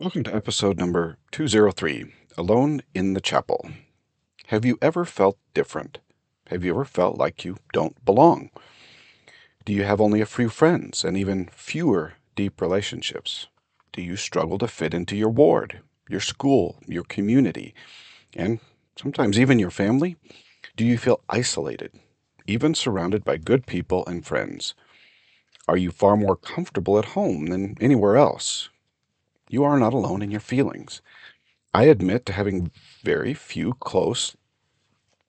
Welcome to episode number 203 Alone in the Chapel. Have you ever felt different? Have you ever felt like you don't belong? Do you have only a few friends and even fewer deep relationships? Do you struggle to fit into your ward, your school, your community, and sometimes even your family? Do you feel isolated, even surrounded by good people and friends? Are you far more comfortable at home than anywhere else? You are not alone in your feelings. I admit to having very few close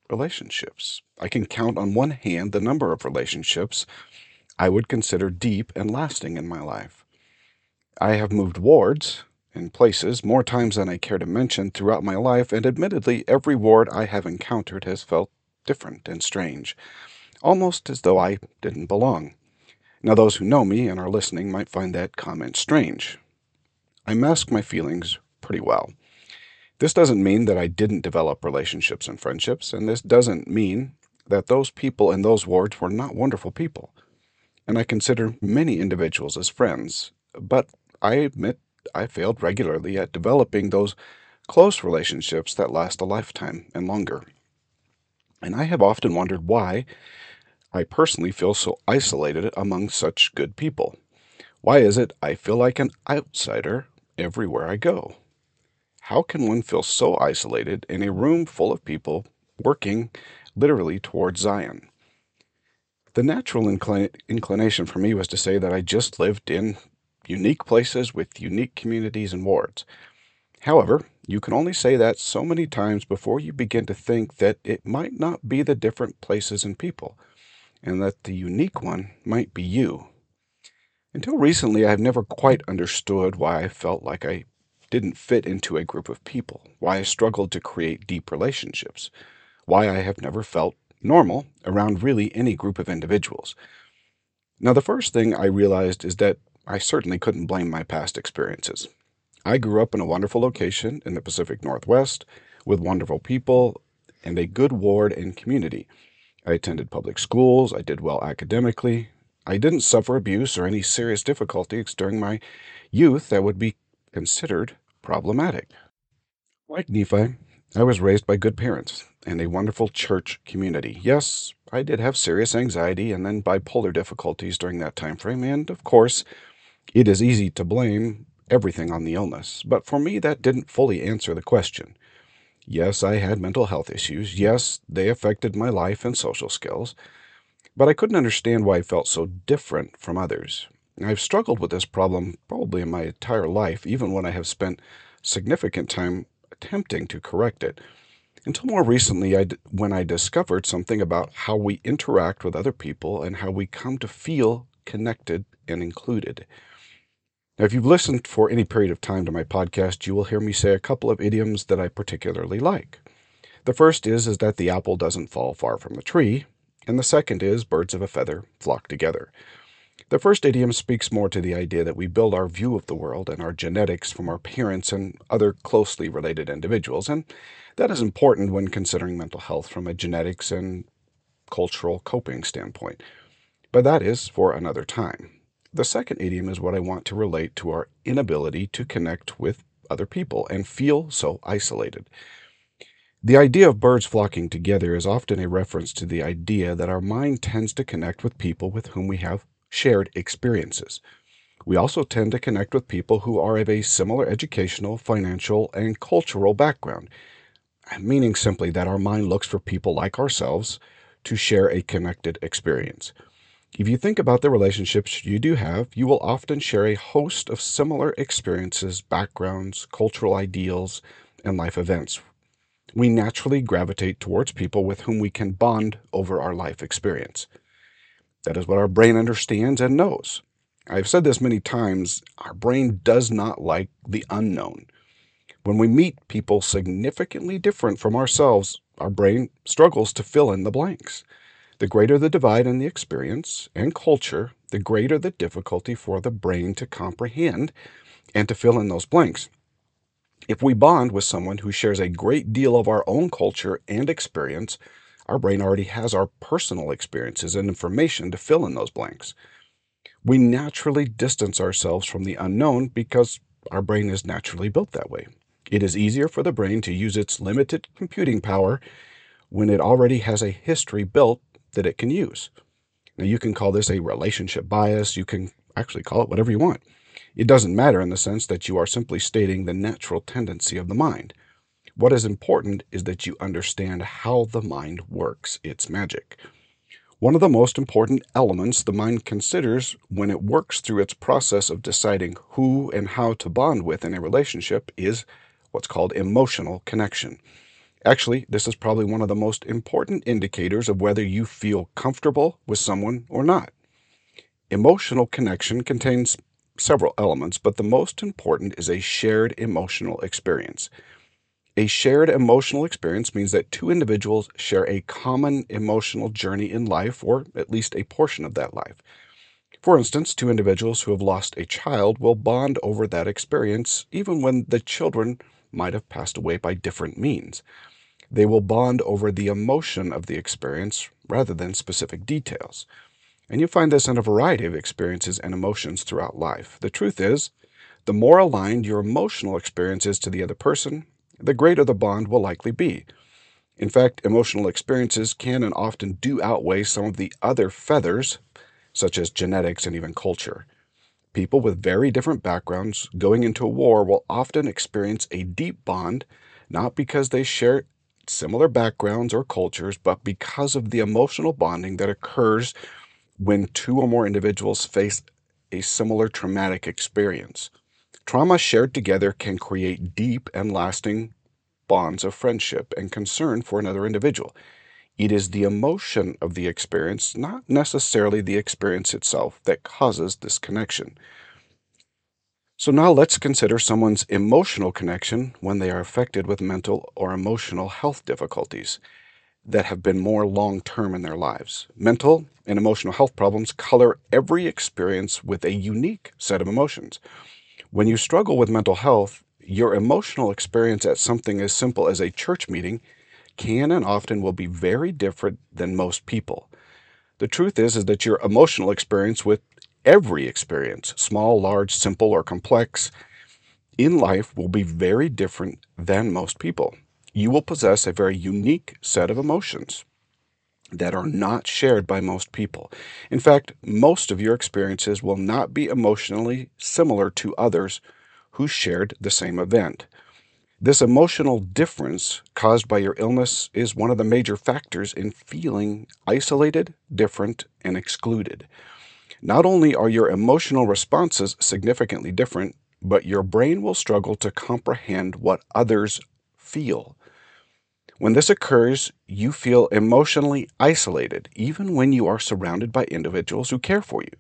relationships. I can count on one hand the number of relationships I would consider deep and lasting in my life. I have moved wards and places more times than I care to mention throughout my life, and admittedly, every ward I have encountered has felt different and strange, almost as though I didn't belong. Now, those who know me and are listening might find that comment strange. I mask my feelings pretty well. This doesn't mean that I didn't develop relationships and friendships, and this doesn't mean that those people in those wards were not wonderful people. And I consider many individuals as friends, but I admit I failed regularly at developing those close relationships that last a lifetime and longer. And I have often wondered why I personally feel so isolated among such good people. Why is it I feel like an outsider everywhere I go. How can one feel so isolated in a room full of people working literally towards Zion? The natural inclin- inclination for me was to say that I just lived in unique places with unique communities and wards. However, you can only say that so many times before you begin to think that it might not be the different places and people, and that the unique one might be you. Until recently, I've never quite understood why I felt like I didn't fit into a group of people, why I struggled to create deep relationships, why I have never felt normal around really any group of individuals. Now, the first thing I realized is that I certainly couldn't blame my past experiences. I grew up in a wonderful location in the Pacific Northwest with wonderful people and a good ward and community. I attended public schools, I did well academically, I didn't suffer abuse or any serious difficulties during my youth that would be considered problematic. Like Nephi, I was raised by good parents and a wonderful church community. Yes, I did have serious anxiety and then bipolar difficulties during that time frame, and of course, it is easy to blame everything on the illness, but for me that didn't fully answer the question. Yes, I had mental health issues. Yes, they affected my life and social skills but I couldn't understand why I felt so different from others. I've struggled with this problem probably in my entire life, even when I have spent significant time attempting to correct it. Until more recently, I, when I discovered something about how we interact with other people and how we come to feel connected and included. Now, if you've listened for any period of time to my podcast, you will hear me say a couple of idioms that I particularly like. The first is, is that the apple doesn't fall far from the tree, and the second is birds of a feather flock together. The first idiom speaks more to the idea that we build our view of the world and our genetics from our parents and other closely related individuals, and that is important when considering mental health from a genetics and cultural coping standpoint. But that is for another time. The second idiom is what I want to relate to our inability to connect with other people and feel so isolated. The idea of birds flocking together is often a reference to the idea that our mind tends to connect with people with whom we have shared experiences. We also tend to connect with people who are of a similar educational, financial, and cultural background, meaning simply that our mind looks for people like ourselves to share a connected experience. If you think about the relationships you do have, you will often share a host of similar experiences, backgrounds, cultural ideals, and life events we naturally gravitate towards people with whom we can bond over our life experience. That is what our brain understands and knows. I've said this many times our brain does not like the unknown. When we meet people significantly different from ourselves, our brain struggles to fill in the blanks. The greater the divide in the experience and culture, the greater the difficulty for the brain to comprehend and to fill in those blanks. If we bond with someone who shares a great deal of our own culture and experience, our brain already has our personal experiences and information to fill in those blanks. We naturally distance ourselves from the unknown because our brain is naturally built that way. It is easier for the brain to use its limited computing power when it already has a history built that it can use. Now, you can call this a relationship bias. You can actually call it whatever you want. It doesn't matter in the sense that you are simply stating the natural tendency of the mind. What is important is that you understand how the mind works, its magic. One of the most important elements the mind considers when it works through its process of deciding who and how to bond with in a relationship is what's called emotional connection. Actually, this is probably one of the most important indicators of whether you feel comfortable with someone or not. Emotional connection contains several elements, but the most important is a shared emotional experience. A shared emotional experience means that two individuals share a common emotional journey in life, or at least a portion of that life. For instance, two individuals who have lost a child will bond over that experience, even when the children might have passed away by different means. They will bond over the emotion of the experience rather than specific details. And you find this in a variety of experiences and emotions throughout life. The truth is, the more aligned your emotional experience is to the other person, the greater the bond will likely be. In fact, emotional experiences can and often do outweigh some of the other feathers, such as genetics and even culture. People with very different backgrounds going into a war will often experience a deep bond, not because they share similar backgrounds or cultures, but because of the emotional bonding that occurs when two or more individuals face a similar traumatic experience. Trauma shared together can create deep and lasting bonds of friendship and concern for another individual. It is the emotion of the experience, not necessarily the experience itself, that causes this connection. So now let's consider someone's emotional connection when they are affected with mental or emotional health difficulties that have been more long term in their lives. Mental and emotional health problems color every experience with a unique set of emotions. When you struggle with mental health, your emotional experience at something as simple as a church meeting can and often will be very different than most people. The truth is is that your emotional experience with every experience, small, large, simple, or complex, in life will be very different than most people. You will possess a very unique set of emotions that are not shared by most people. In fact, most of your experiences will not be emotionally similar to others who shared the same event. This emotional difference caused by your illness is one of the major factors in feeling isolated, different, and excluded. Not only are your emotional responses significantly different, but your brain will struggle to comprehend what others feel. When this occurs, you feel emotionally isolated, even when you are surrounded by individuals who care for you.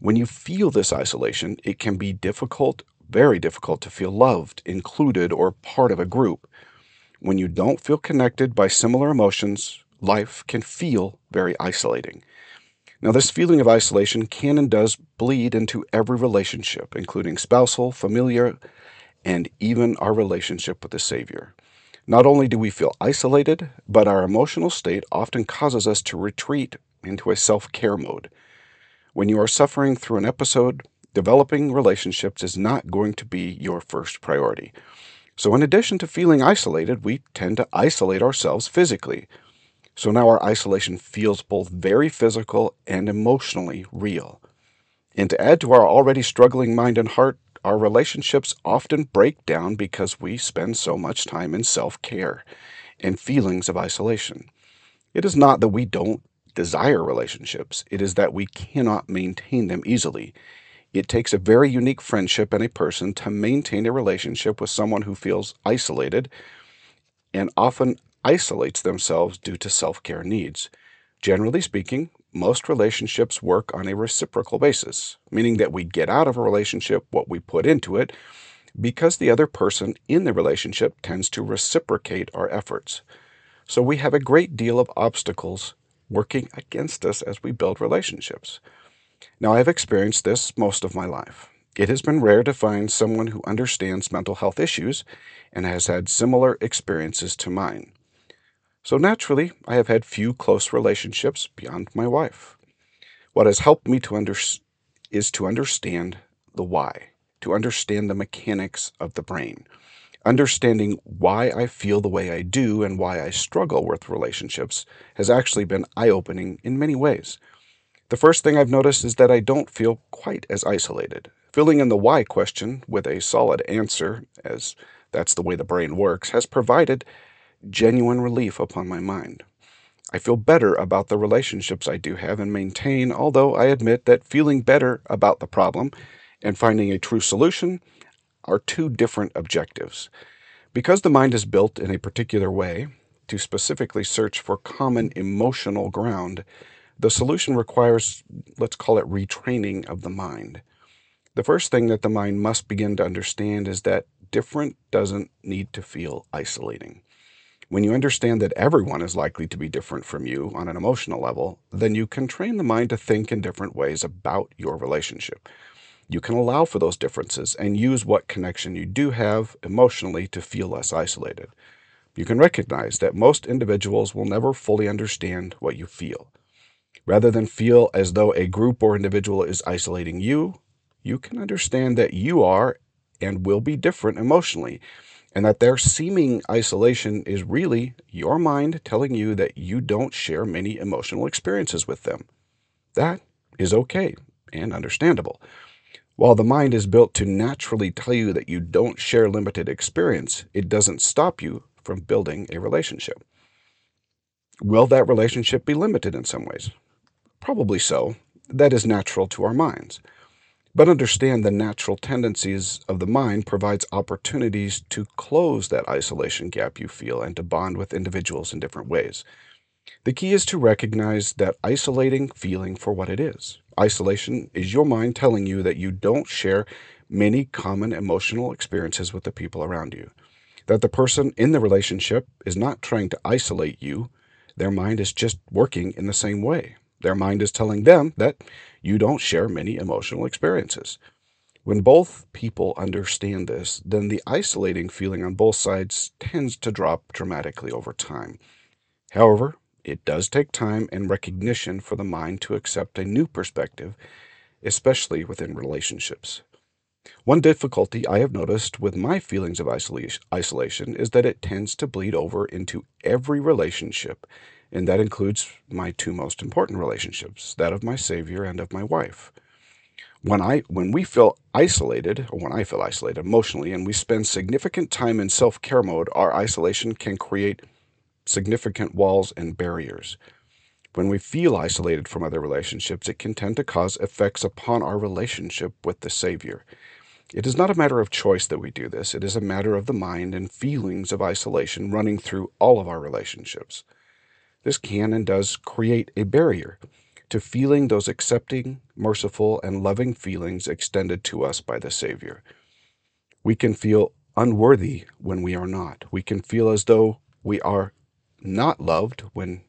When you feel this isolation, it can be difficult, very difficult, to feel loved, included, or part of a group. When you don't feel connected by similar emotions, life can feel very isolating. Now, this feeling of isolation can and does bleed into every relationship, including spousal, familiar, and even our relationship with the Savior. Not only do we feel isolated, but our emotional state often causes us to retreat into a self care mode. When you are suffering through an episode, developing relationships is not going to be your first priority. So, in addition to feeling isolated, we tend to isolate ourselves physically. So now our isolation feels both very physical and emotionally real. And to add to our already struggling mind and heart, our relationships often break down because we spend so much time in self care and feelings of isolation. It is not that we don't desire relationships, it is that we cannot maintain them easily. It takes a very unique friendship and a person to maintain a relationship with someone who feels isolated and often isolates themselves due to self care needs. Generally speaking, most relationships work on a reciprocal basis, meaning that we get out of a relationship what we put into it because the other person in the relationship tends to reciprocate our efforts. So we have a great deal of obstacles working against us as we build relationships. Now, I've experienced this most of my life. It has been rare to find someone who understands mental health issues and has had similar experiences to mine. So naturally, I have had few close relationships beyond my wife. What has helped me to under, is to understand the why, to understand the mechanics of the brain. Understanding why I feel the way I do and why I struggle with relationships has actually been eye opening in many ways. The first thing I've noticed is that I don't feel quite as isolated. Filling in the why question with a solid answer, as that's the way the brain works, has provided genuine relief upon my mind. I feel better about the relationships I do have and maintain, although I admit that feeling better about the problem and finding a true solution are two different objectives. Because the mind is built in a particular way to specifically search for common emotional ground, the solution requires, let's call it retraining of the mind. The first thing that the mind must begin to understand is that different doesn't need to feel isolating. When you understand that everyone is likely to be different from you on an emotional level, then you can train the mind to think in different ways about your relationship. You can allow for those differences and use what connection you do have emotionally to feel less isolated. You can recognize that most individuals will never fully understand what you feel. Rather than feel as though a group or individual is isolating you, you can understand that you are and will be different emotionally and that their seeming isolation is really your mind telling you that you don't share many emotional experiences with them. That is okay and understandable. While the mind is built to naturally tell you that you don't share limited experience, it doesn't stop you from building a relationship. Will that relationship be limited in some ways? Probably so. That is natural to our minds. But understand the natural tendencies of the mind provides opportunities to close that isolation gap you feel and to bond with individuals in different ways. The key is to recognize that isolating feeling for what it is. Isolation is your mind telling you that you don't share many common emotional experiences with the people around you. That the person in the relationship is not trying to isolate you, their mind is just working in the same way. Their mind is telling them that you don't share many emotional experiences. When both people understand this, then the isolating feeling on both sides tends to drop dramatically over time. However, it does take time and recognition for the mind to accept a new perspective, especially within relationships. One difficulty I have noticed with my feelings of isolation is that it tends to bleed over into every relationship and that includes my two most important relationships, that of my Savior and of my wife. When I when we feel isolated, or when I feel isolated emotionally, and we spend significant time in self-care mode, our isolation can create significant walls and barriers. When we feel isolated from other relationships, it can tend to cause effects upon our relationship with the Savior. It is not a matter of choice that we do this, it is a matter of the mind and feelings of isolation running through all of our relationships. This can and does create a barrier to feeling those accepting, merciful, and loving feelings extended to us by the Savior. We can feel unworthy when we are not. We can feel as though we are not loved when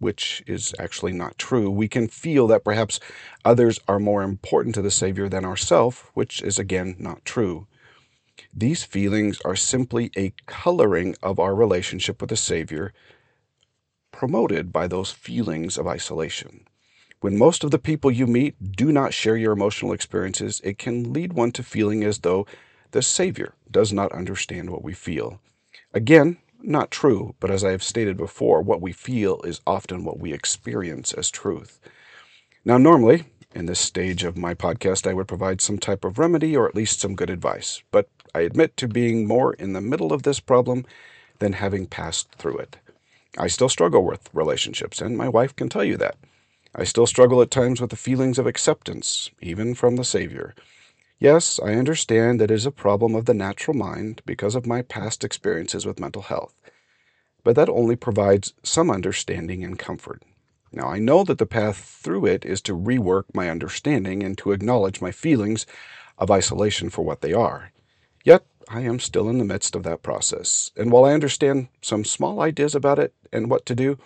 which is actually not true. We can feel that perhaps others are more important to the Savior than ourselves, which is again not true. These feelings are simply a coloring of our relationship with the Savior promoted by those feelings of isolation. When most of the people you meet do not share your emotional experiences, it can lead one to feeling as though the Savior does not understand what we feel. Again, not true, but as I have stated before, what we feel is often what we experience as truth. Now, normally, in this stage of my podcast, I would provide some type of remedy or at least some good advice, but I admit to being more in the middle of this problem than having passed through it. I still struggle with relationships, and my wife can tell you that. I still struggle at times with the feelings of acceptance, even from the Savior. Yes, I understand that it is a problem of the natural mind because of my past experiences with mental health, but that only provides some understanding and comfort. Now, I know that the path through it is to rework my understanding and to acknowledge my feelings of isolation for what they are. Yet, I am still in the midst of that process. And while I understand some small ideas about it and what to do,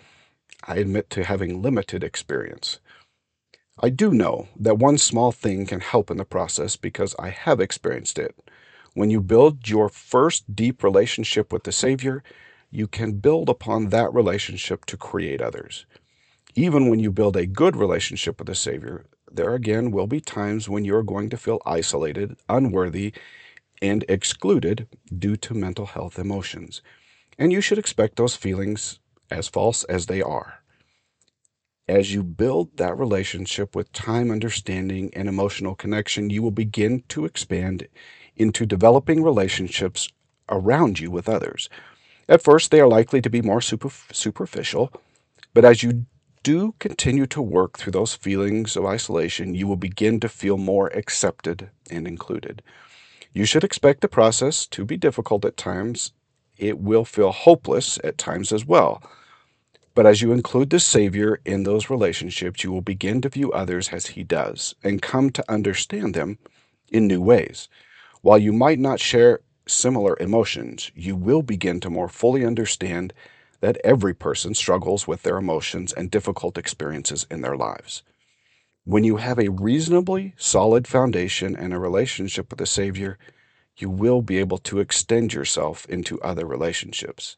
I admit to having limited experience. I do know that one small thing can help in the process because I have experienced it. When you build your first deep relationship with the Savior, you can build upon that relationship to create others. Even when you build a good relationship with the Savior, there again will be times when you're going to feel isolated, unworthy, and excluded due to mental health emotions. And you should expect those feelings as false as they are. As you build that relationship with time, understanding, and emotional connection, you will begin to expand into developing relationships around you with others. At first, they are likely to be more super, superficial, but as you do continue to work through those feelings of isolation, you will begin to feel more accepted and included. You should expect the process to be difficult at times. It will feel hopeless at times as well. But as you include the Savior in those relationships, you will begin to view others as He does and come to understand them in new ways. While you might not share similar emotions, you will begin to more fully understand that every person struggles with their emotions and difficult experiences in their lives. When you have a reasonably solid foundation and a relationship with the Savior, you will be able to extend yourself into other relationships.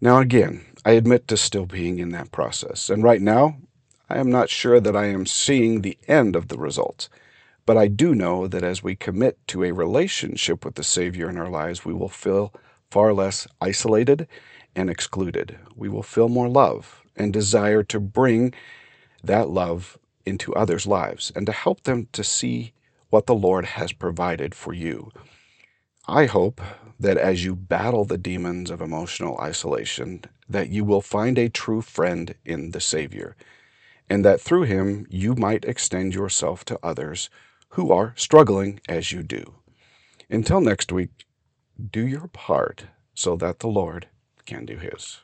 Now, again, I admit to still being in that process, and right now, I am not sure that I am seeing the end of the results. But I do know that as we commit to a relationship with the Savior in our lives, we will feel far less isolated and excluded. We will feel more love and desire to bring that love into others' lives and to help them to see what the Lord has provided for you. I hope that as you battle the demons of emotional isolation, that you will find a true friend in the Savior, and that through him you might extend yourself to others who are struggling as you do. Until next week, do your part so that the Lord can do his.